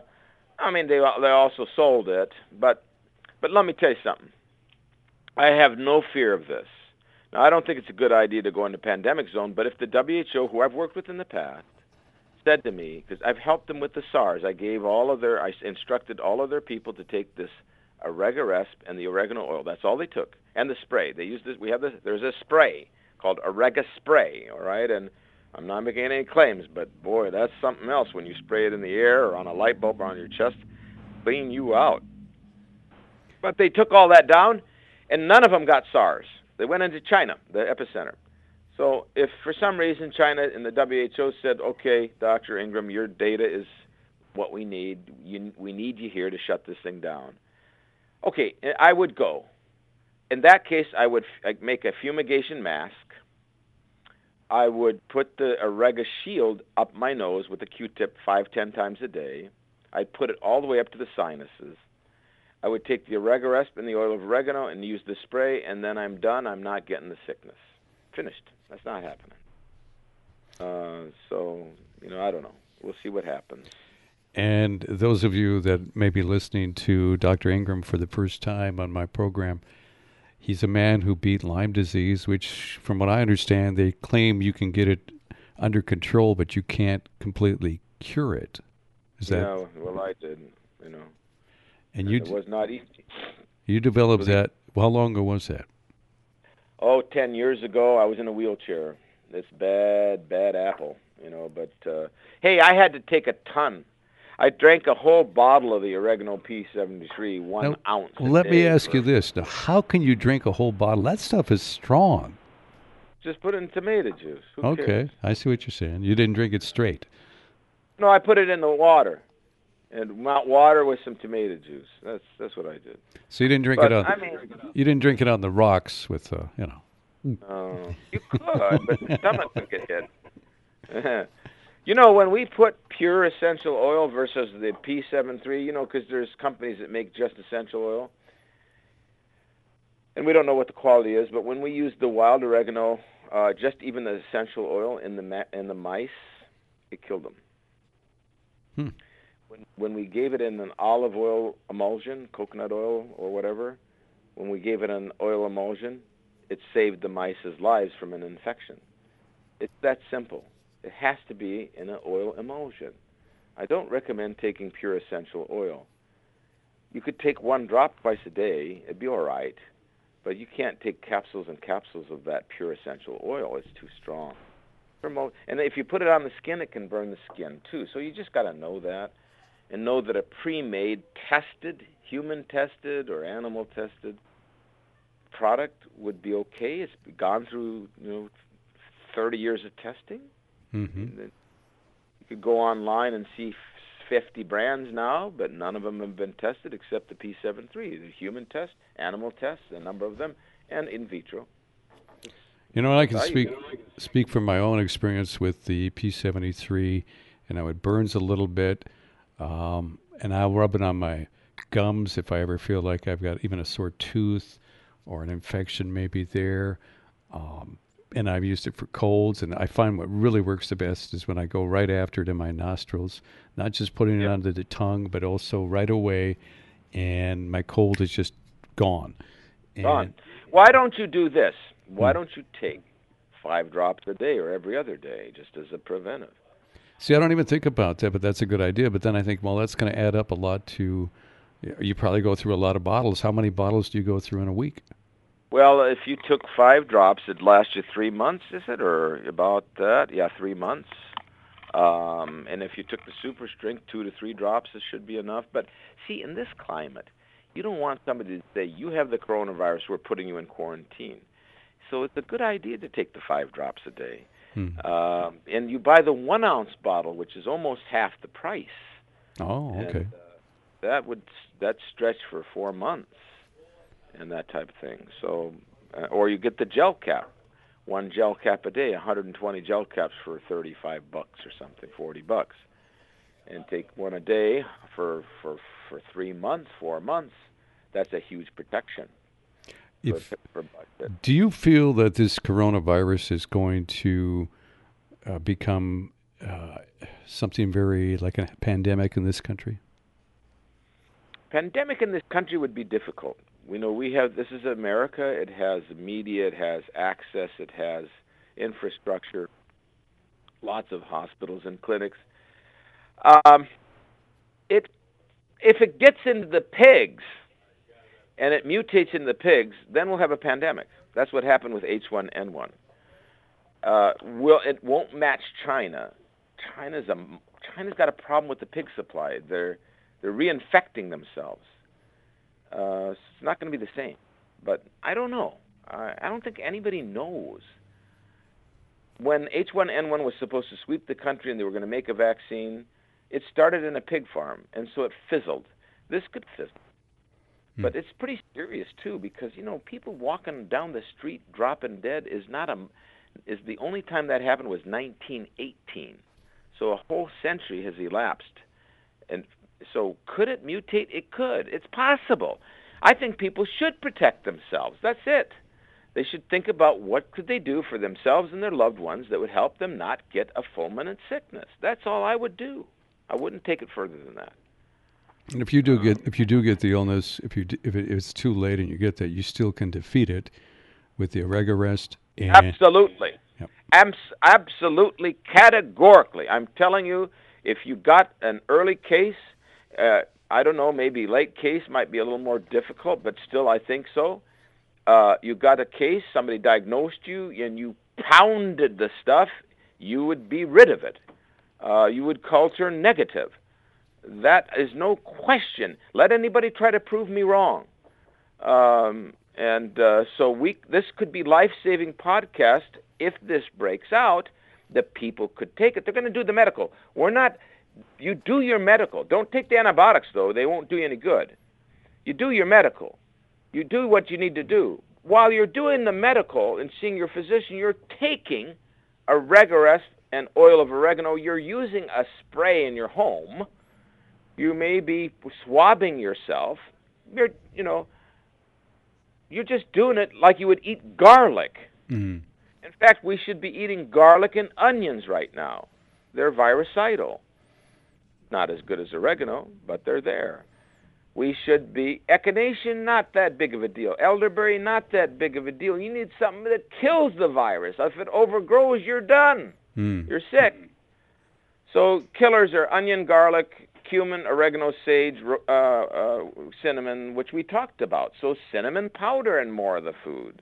I mean, they they also sold it. But but let me tell you something. I have no fear of this. Now, I don't think it's a good idea to go into pandemic zone. But if the WHO, who I've worked with in the past, said to me, because I've helped them with the SARS, I gave all of their, I instructed all of their people to take this Oregaresp and the oregano oil. That's all they took, and the spray. They used this. We have this. There's a spray called Orega spray. All right, and I'm not making any claims, but boy, that's something else when you spray it in the air or on a light bulb or on your chest, clean you out. But they took all that down, and none of them got SARS. They went into China, the epicenter. So if for some reason China and the WHO said, okay, Dr. Ingram, your data is what we need. You, we need you here to shut this thing down. Okay, I would go. In that case, I would f- make a fumigation mask. I would put the Orega shield up my nose with a Q-tip five, ten times a day. I'd put it all the way up to the sinuses. I would take the Oregaresp and the oil of oregano and use the spray, and then I'm done. I'm not getting the sickness. Finished. That's not happening. Uh, so, you know, I don't know. We'll see what happens. and those of you that may be listening to Dr. Ingram for the first time on my program, he's a man who beat Lyme disease, which, from what I understand, they claim you can get it under control, but you can't completely cure it. Is that? No, well, I didn't. You know, and you it was not easy. You developed that. How long ago was that? Oh, ten years ago. I was in a wheelchair. It's bad, bad apple, you know. But uh, hey, I had to take a ton. I drank a whole bottle of the oregano P73, one Now, ounce. Let me ask you this: Now, how can you drink a whole bottle? That stuff is strong. Just put it in tomato juice. Who Okay, cares? I see what you're saying. You didn't drink it straight. No, I put it in the water, and melt water with some tomato juice. That's that's what I did. So you didn't drink But it on. I mean, you didn't drink it on the rocks with, uh, you know. uh, you could, but the stomach would get hit. you know, when we put pure essential oil versus the P73, you know, because there's companies that make just essential oil, and we don't know what the quality is. But when we use the wild oregano, uh, just even the essential oil in the ma- in the mice, it killed them. Hmm. When when we gave it in an olive oil emulsion, coconut oil or whatever, when we gave it an oil emulsion, it saved the mice's lives from an infection. It's that simple. It has to be in an oil emulsion. I don't recommend taking pure essential oil. You could take one drop twice a day, it'd be all right, but you can't take capsules and capsules of that pure essential oil. It's too strong. And if you put it on the skin, it can burn the skin too. So you just got to know that, and know that a pre-made, tested, human tested or animal tested product would be okay. It's gone through you know 30 years of testing. Hmm You could go online and see 50 brands now, but none of them have been tested except the P73. The human test, animal test, a number of them, and in vitro. You know, I can speak speak from my own experience with the P73. You know, it burns a little bit, um, and I'll rub it on my gums if I ever feel like I've got even a sore tooth or an infection maybe there. Um, and I've used it for colds, and I find what really works the best is when I go right after it in my nostrils, not just putting it Yep. under the tongue, but also right away, and my cold is just gone. And Ron, why don't you do this? Why Hmm. don't you take five drops a day or every other day just as a preventive? See, I don't even think about that, but that's a good idea. But then I think, well, that's going to add up a lot to. You probably go through a lot of bottles. How many bottles do you go through in a week? Well, if you took five drops, it'd last you three months, is it, or about that? Yeah, three months. Um, and if you took the super strength, two to three drops, it should be enough. But see, in this climate, you don't want somebody to say you have the coronavirus. We're putting you in quarantine. So it's a good idea to take the five drops a day. Hmm. Um, and you buy the one ounce bottle, which is almost half the price. Oh, And, okay. uh, that would that stretch for four months, and that type of thing. So, uh, or you get the gel cap, one gel cap a day, 120 gel caps for 35 bucks or something, 40 bucks, and take one a day for for for three months, four months. That's a huge protection. If for budget. do you feel that this coronavirus is going to uh, become uh, something very like a pandemic in this country? pandemic in this country would be difficult. We know we have this is America. It has media, it has access, it has infrastructure, lots of hospitals and clinics. Um, it if it gets into the pigs and it mutates in the pigs, then we'll have a pandemic. That's what happened with H1N1. Uh, will it won't match China. China's a China's got a problem with the pig supply. They're they're reinfecting themselves. Uh, it's not going to be the same. But I don't know. I, I don't think anybody knows. When H1N1 was supposed to sweep the country and they were going to make a vaccine, it started in a pig farm, and so it fizzled. This could fizzle. Hmm. But it's pretty serious too, because you know people walking down the street dropping dead is not a is the only time that happened was 1918. So a whole century has elapsed, and so could it mutate? It could. It's possible. I think people should protect themselves. That's it. They should think about what could they do for themselves and their loved ones that would help them not get a fulminant sickness. That's all I would do. I wouldn't take it further than that. And if you do um, get if you do get the illness, if you if, it, if it's too late and you get that, you still can defeat it with the Oregaresp and Absolutely. Yep. Abs- absolutely, categorically. I'm telling you, if you got an early case, uh, I don't know, maybe late case might be a little more difficult, but still I think so. Uh, you got a case, somebody diagnosed you, and you pounded the stuff, you would be rid of it. Uh, you would culture negative. That is no question. Let anybody try to prove me wrong. Um, and uh, so we, this could be life-saving podcast if this breaks out. The people could take it. They're going to do the medical. We're not. You do your medical. Don't take the antibiotics though. They won't do you any good. You do your medical. You do what you need to do. While you're doing the medical and seeing your physician, you're taking Oregaresp and oil of oregano. You're using a spray in your home. You may be swabbing yourself. You're, you know, you're just doing it like you would eat garlic. Mm-hmm. In fact, we should be eating garlic and onions right now. They're virucidal. Not as good as oregano, but they're there. We should be echinacea, not that big of a deal. Elderberry, not that big of a deal. You need something that kills the virus. If it overgrows, you're done. Mm. You're sick. So killers are onion, garlic, cumin, oregano, sage, uh, uh, cinnamon, which we talked about. So cinnamon powder and more of the food.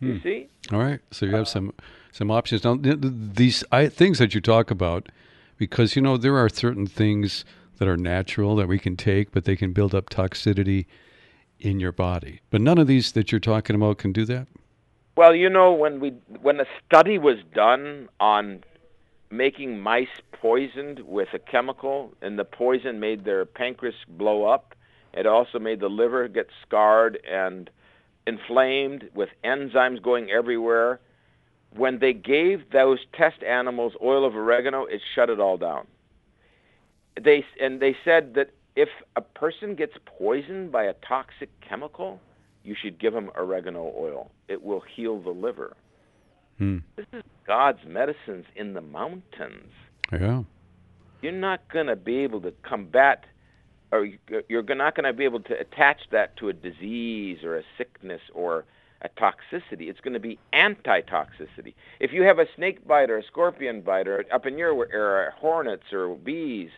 You hmm. see? All right. So you have uh, some some options now. These I, things that you talk about, because you know there are certain things that are natural that we can take, but they can build up toxicity in your body. But none of these that you're talking about can do that. Well, you know, when we when a study was done on making mice poisoned with a chemical, and the poison made their pancreas blow up. It also made the liver get scarred and inflamed with enzymes going everywhere. When they gave those test animals oil of oregano, it shut it all down. They and they said that if a person gets poisoned by a toxic chemical, you should give them oregano oil. It will heal the liver. Hmm. This is God's medicines in the mountains. Yeah. You're not going to be able to combat, or you're not going to be able to attach that to a disease or a sickness or a toxicity. It's going to be anti-toxicity. If you have a snake bite or a scorpion bite or up in your area, hornets or bees,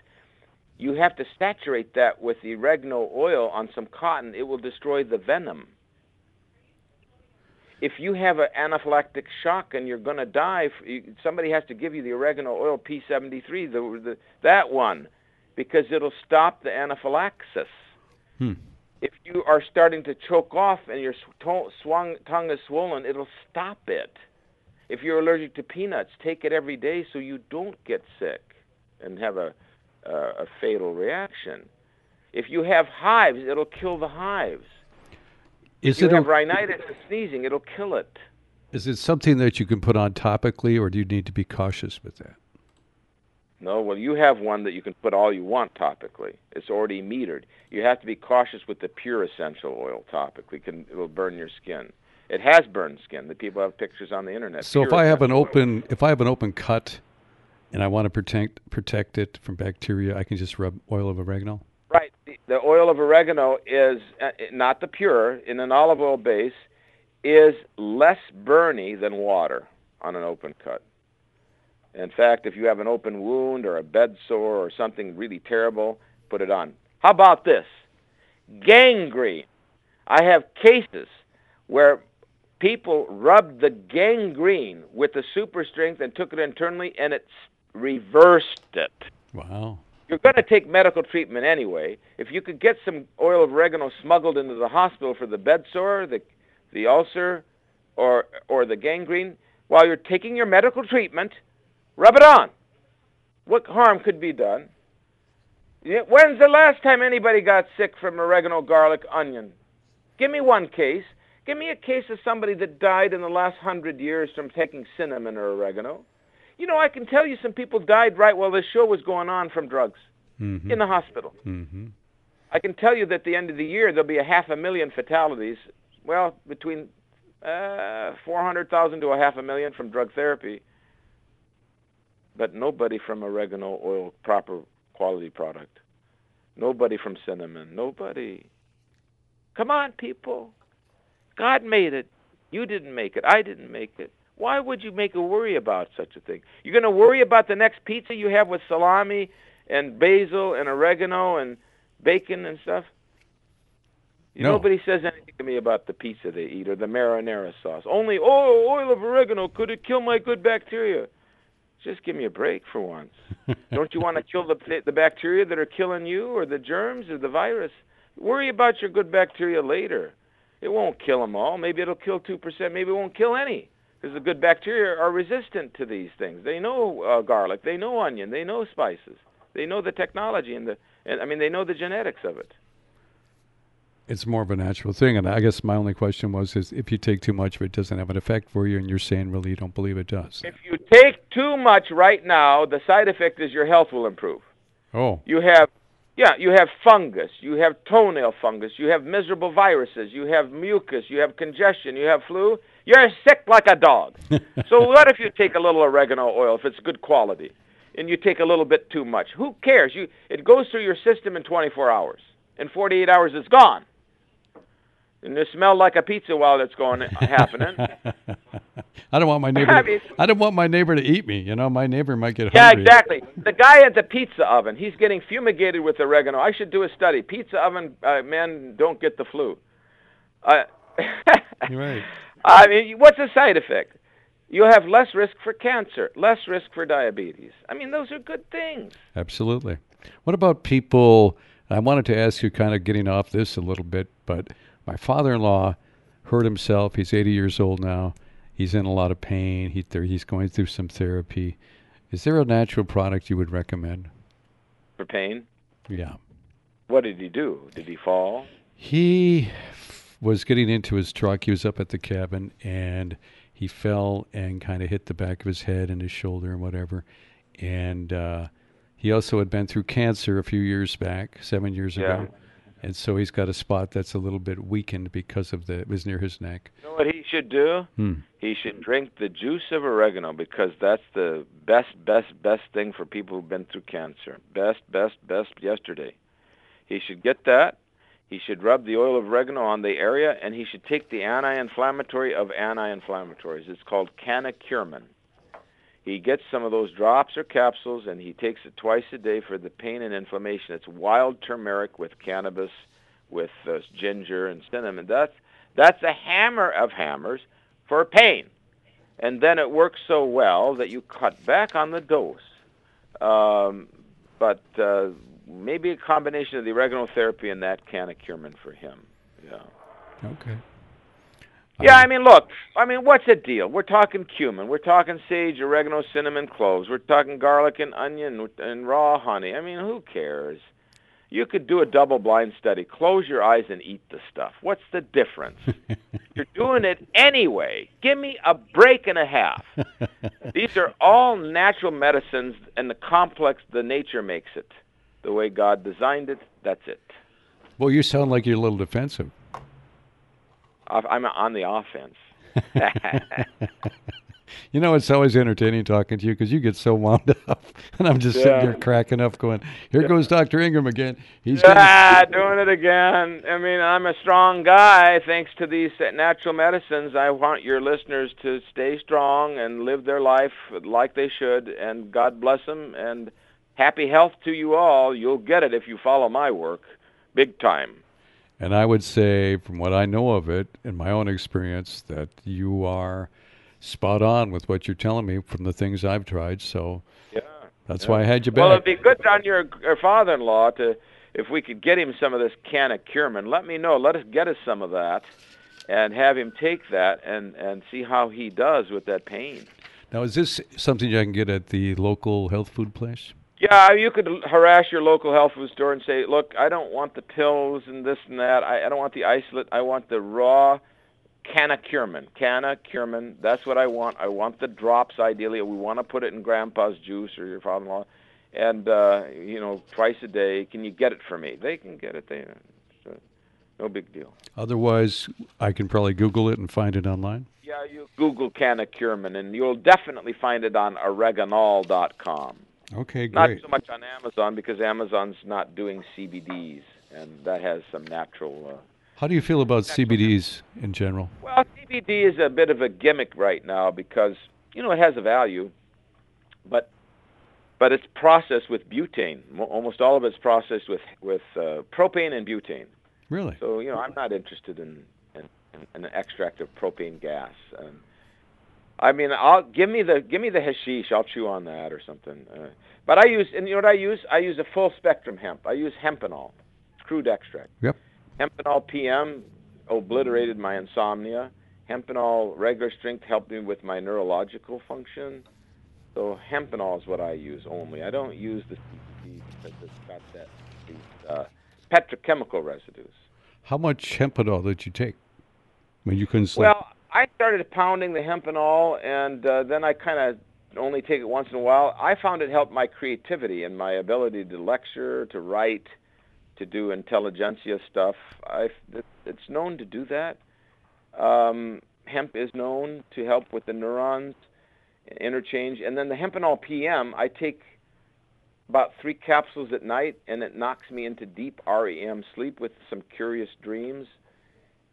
you have to saturate that with the oregano oil on some cotton. It will destroy the venom if you have an anaphylactic shock and you're going to die, somebody has to give you the oregano oil P73, the, the, that one, because it'll stop the anaphylaxis. Hmm. If you are starting to choke off and your swung, tongue is swollen, it'll stop it. If you're allergic to peanuts, take it every day so you don't get sick and have a, a, a fatal reaction. If you have hives, it'll kill the hives. Is if you it have a, rhinitis and sneezing, it'll kill it. Is it something that you can put on topically, or do you need to be cautious with that? No, well, you have one that you can put all you want topically. It's already metered. You have to be cautious with the pure essential oil topically. It, can, it will burn your skin. It has burned skin. The people have pictures on the internet. So if I have an open, oil. if I have an open cut, and I want to protect protect it from bacteria, I can just rub oil of oregano. Right. The, the oil of oregano is uh, not the pure in an olive oil base is less burny than water on an open cut. In fact, if you have an open wound or a bed sore or something really terrible, put it on. How about this? Gangrene. I have cases where people rubbed the gangrene with the super strength and took it internally and it reversed it. Wow you're going to take medical treatment anyway. If you could get some oil of oregano smuggled into the hospital for the bed sore, the the ulcer, or or the gangrene, while you're taking your medical treatment, rub it on. What harm could be done? When's the last time anybody got sick from oregano, garlic, onion? Give me one case. Give me a case of somebody that died in the last hundred years from taking cinnamon or oregano. You know, I can tell you some people died right while this show was going on from drugs mm-hmm. in the hospital. Mm-hmm. I can tell you that at the end of the year there'll be a half a million fatalities. Well, between uh, 400,000 to a half a million from drug therapy, but nobody from oregano oil, proper quality product. Nobody from cinnamon. Nobody. Come on, people. God made it. You didn't make it. I didn't make it. Why would you make a worry about such a thing? You're going to worry about the next pizza you have with salami and basil and oregano and bacon and stuff. No. Nobody says anything to me about the pizza they eat or the marinara sauce. Only, oh, oil of oregano could it kill my good bacteria? Just give me a break for once. Don't you want to kill the the bacteria that are killing you, or the germs, or the virus? Worry about your good bacteria later. It won't kill them all. Maybe it'll kill two percent. Maybe it won't kill any, because the good bacteria are resistant to these things. They know uh, garlic. They know onion. They know spices. They know the technology and the. And, I mean, they know the genetics of it. It's more of a natural thing, and I guess my only question was: is if you take too much of it, doesn't have an effect for you, and you're saying really you don't believe it does. If you take too much right now, the side effect is your health will improve. Oh, You have, yeah, you have fungus, you have toenail fungus, you have miserable viruses, you have mucus, you have congestion, you have flu. You're sick like a dog. so what if you take a little oregano oil if it's good quality, and you take a little bit too much? Who cares? You it goes through your system in 24 hours. In 48 hours, it's gone. And it smelled like a pizza while it's going happening. I don't want my neighbor. I To, mean- I don't want my neighbor to eat me. You know, my neighbor might get Yeah, hungry. exactly. The guy at the pizza oven, he's getting fumigated with oregano. I should do a study. Pizza oven uh, men don't get the flu. Uh, right. I mean, what's the side effect? You'll have less risk for cancer, less risk for diabetes. I mean, those are good things. Absolutely. What about people? I wanted to ask you, kind of getting off this a little bit, but my father-in-law hurt himself. He's 80 years old now. He's in a lot of pain. He, there, he's going through some therapy. Is there a natural product you would recommend? For pain. Yeah. What did he do? Did he fall? He f- was getting into his truck. He was up at the cabin and he fell and kind of hit the back of his head and his shoulder and whatever. And uh, he also had been through cancer a few years back, seven years Yeah. ago. And so he's got a spot that's a little bit weakened because of the, it was near his neck. You know what he should do? Hmm. He should drink the juice of oregano because that's the best, best, best thing for people who've been through cancer. Best, best, best yesterday. He should get that. He should rub the oil of oregano on the area, and he should take the anti-inflammatory of anti-inflammatories. It's called canacurmin. He gets some of those drops or capsules, and he takes it twice a day for the pain and inflammation. It's wild turmeric with cannabis, with uh, ginger and cinnamon. That's that's a hammer of hammers for pain. And then it works so well that you cut back on the dose. Um, but uh, maybe a combination of the oregano therapy and that canacurmin for him. Yeah. Okay. Yeah, I mean, look, I mean, what's the deal? We're talking cumin, we're talking sage, oregano, cinnamon, cloves, we're talking garlic and onion and raw honey. I mean, who cares? You could do a double-blind study. Close your eyes and eat the stuff. What's the difference? You're doing it anyway. Give me a break and a half. These are all natural medicines, and the complex the nature makes it. The way God designed it, that's it. well, you sound like you're a little defensive. I'm on the offense. You know, it's always entertaining talking to you because you get so wound up, and I'm just sitting Yeah. there cracking up, going, "Here goes Doctor Ingram again. He's getting- Ah, doing it again. I mean, I'm a strong guy thanks to these natural medicines. I want your listeners to stay strong and live their life like they should, and God bless them. And happy health to you all. You'll get it if you follow my work, big time. And I would say, from what I know of it, in my own experience, that you are spot on with what you're telling me from the things I've tried. So Yeah. that's why I had you back. Well, it'd be good on your, your father-in-law to, if we could get him some of this canacurmin. Let me know. Let us get us some of that, and have him take that and and see how he does with that pain. now, is this something you can get at the local health food place? Yeah, you could harass your local health food store and say, "Look, I don't want the pills and this and that. I, I don't want the isolate. I want the raw canacurmin. Canacurmin. That's what I want. I want the drops. Ideally, we want to put it in Grandpa's juice or your father-in-law, and uh, you know, twice a day. Can you get it for me? They can get it. They, so, no big deal. Otherwise, I can probably Google it and find it online. Yeah, you Google canacurmin, and you'll definitely find it on oreganol.com. Okay, Not so much on Amazon because Amazon's not doing CBDs, and that has some natural. Uh, How do you feel about CBDs in general? well, CBD is a bit of a gimmick right now because you know it has a value, but but it's processed with butane. Almost all of it's processed with with uh, propane and butane. Really? So you know, I'm not interested in in, in an extract of propane gas. Um, I mean, I'll give me the give me the hashish. I'll chew on that or something. Uh, but I use, and you know what I use? I use a full spectrum hemp. I use Hempanol, crude extract. Yep. Hempanol PM obliterated my insomnia. Hempanol regular strength helped me with my neurological function. So Hempanol is what I use only. I don't use the CBD because it's got that these uh, petrochemical residues. How much Hempanol did you take when you couldn't sleep? Well, I started pounding the Hempanol, and uh, then I kind of only take it once in a while. I found it helped my creativity and my ability to lecture, to write, to do intelligentsia stuff. I, it's known to do that. Um, hemp is known to help with the neurons interchange, and then the Hempanol PM. I take about three capsules at night, and it knocks me into deep REM sleep with some curious dreams.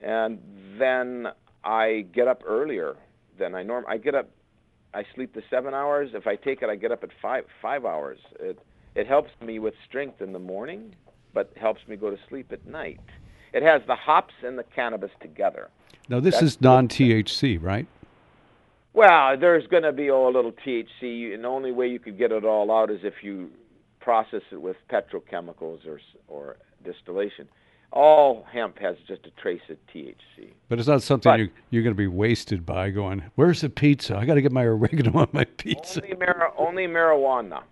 And then I get up earlier than I norm. I get up, I sleep the seven hours. If I take it, I get up at five five hours. It it helps me with strength in the morning, but helps me go to sleep at night. It has the hops and the cannabis together. Now this That's is non-THC, right? Well, there's going to be oh, a little THC, and the only way you could get it all out is if you process it with petrochemicals or or distillation all hemp has just a trace of THC. But it's not something but, you, you're going to be wasted by going, where's the pizza? I got to get my oregano on my pizza. Only, mar- only marijuana.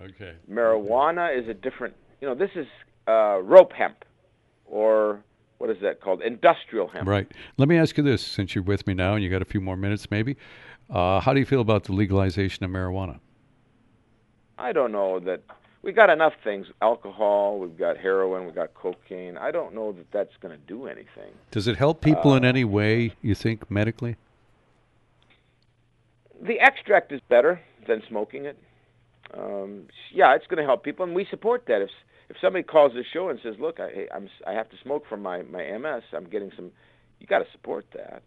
Okay. Marijuana is a different, you know, this is uh, rope hemp or what is that called? Industrial hemp. Right. Let me ask you this since you're with me now and you got a few more minutes maybe. Uh, how do you feel about the legalization of marijuana? I don't know that we got enough things. Alcohol we've got heroin we've got cocaine. I don't know that that's going to do anything. Does it help people uh, in any way you think medically? The extract is better than smoking it. Um, yeah it's going to help people and we support that. If if somebody calls the show and says look i i'm i have to smoke for my my ms i'm getting some you got to support that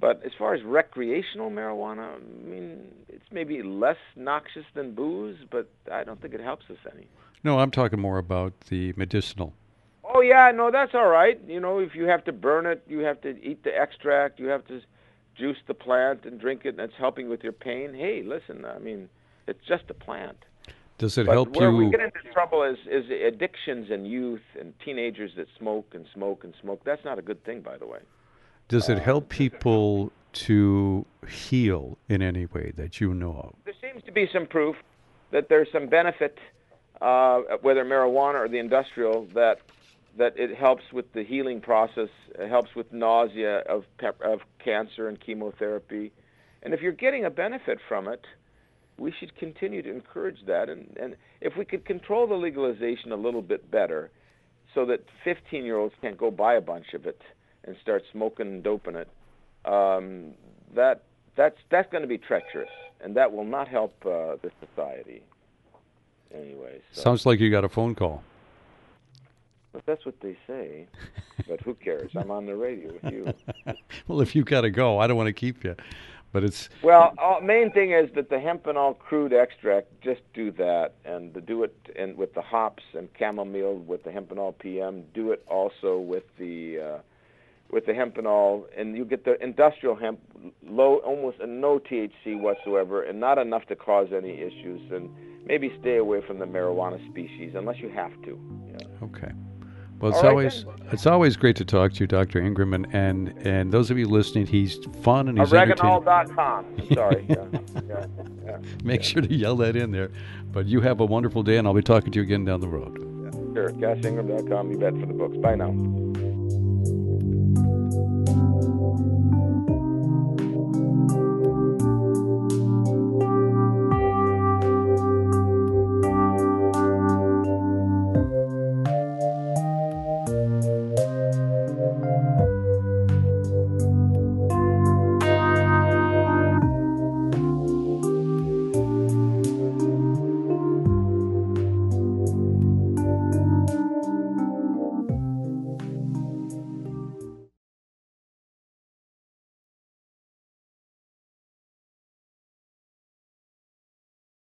but as far as recreational marijuana, I mean, it's maybe less noxious than booze, but I don't think it helps us any. No, I'm talking more about the medicinal. Oh yeah, no, that's all right. You know, if you have to burn it, you have to eat the extract, you have to juice the plant and drink it, and it's helping with your pain. Hey, listen, I mean, it's just a plant. Does it but help where you? Where we get into trouble is is addictions in youth and teenagers that smoke and smoke and smoke. That's not a good thing, by the way. Does it help people to heal in any way that you know of? There seems to be some proof that there's some benefit, uh, whether marijuana or the industrial, that that it helps with the healing process. It helps with nausea of pep- of cancer and chemotherapy, and if you're getting a benefit from it, we should continue to encourage that. And and if we could control the legalization a little bit better, so that 15 year olds can't go buy a bunch of it and start smoking and doping it, um, that that's that's going to be treacherous, and that will not help uh, the society. Anyway, so. sounds like you got a phone call. But that's what they say. but who cares? I'm on the radio with you. well, if you've got to go, I don't want to keep you. But it's well. Uh, main thing is that the Hempanol crude extract. Just do that, and the, do it and with the hops and chamomile with the Hempanol PM. Do it also with the uh, with the Hempanol, and you get the industrial hemp, low, almost no THC whatsoever, and not enough to cause any issues. And maybe stay away from the marijuana species unless you have to. Yeah. Okay. Well, it's always it's always great to talk to you, Dr. Ingram, and, and, and those of you listening, he's fun and he's Oreganol.com. Sorry. yeah, yeah, yeah, Make sure to yell that in there. But you have a wonderful day, and I'll be talking to you again down the road. Sure. CassIngram.com. You bet for the books. Bye now.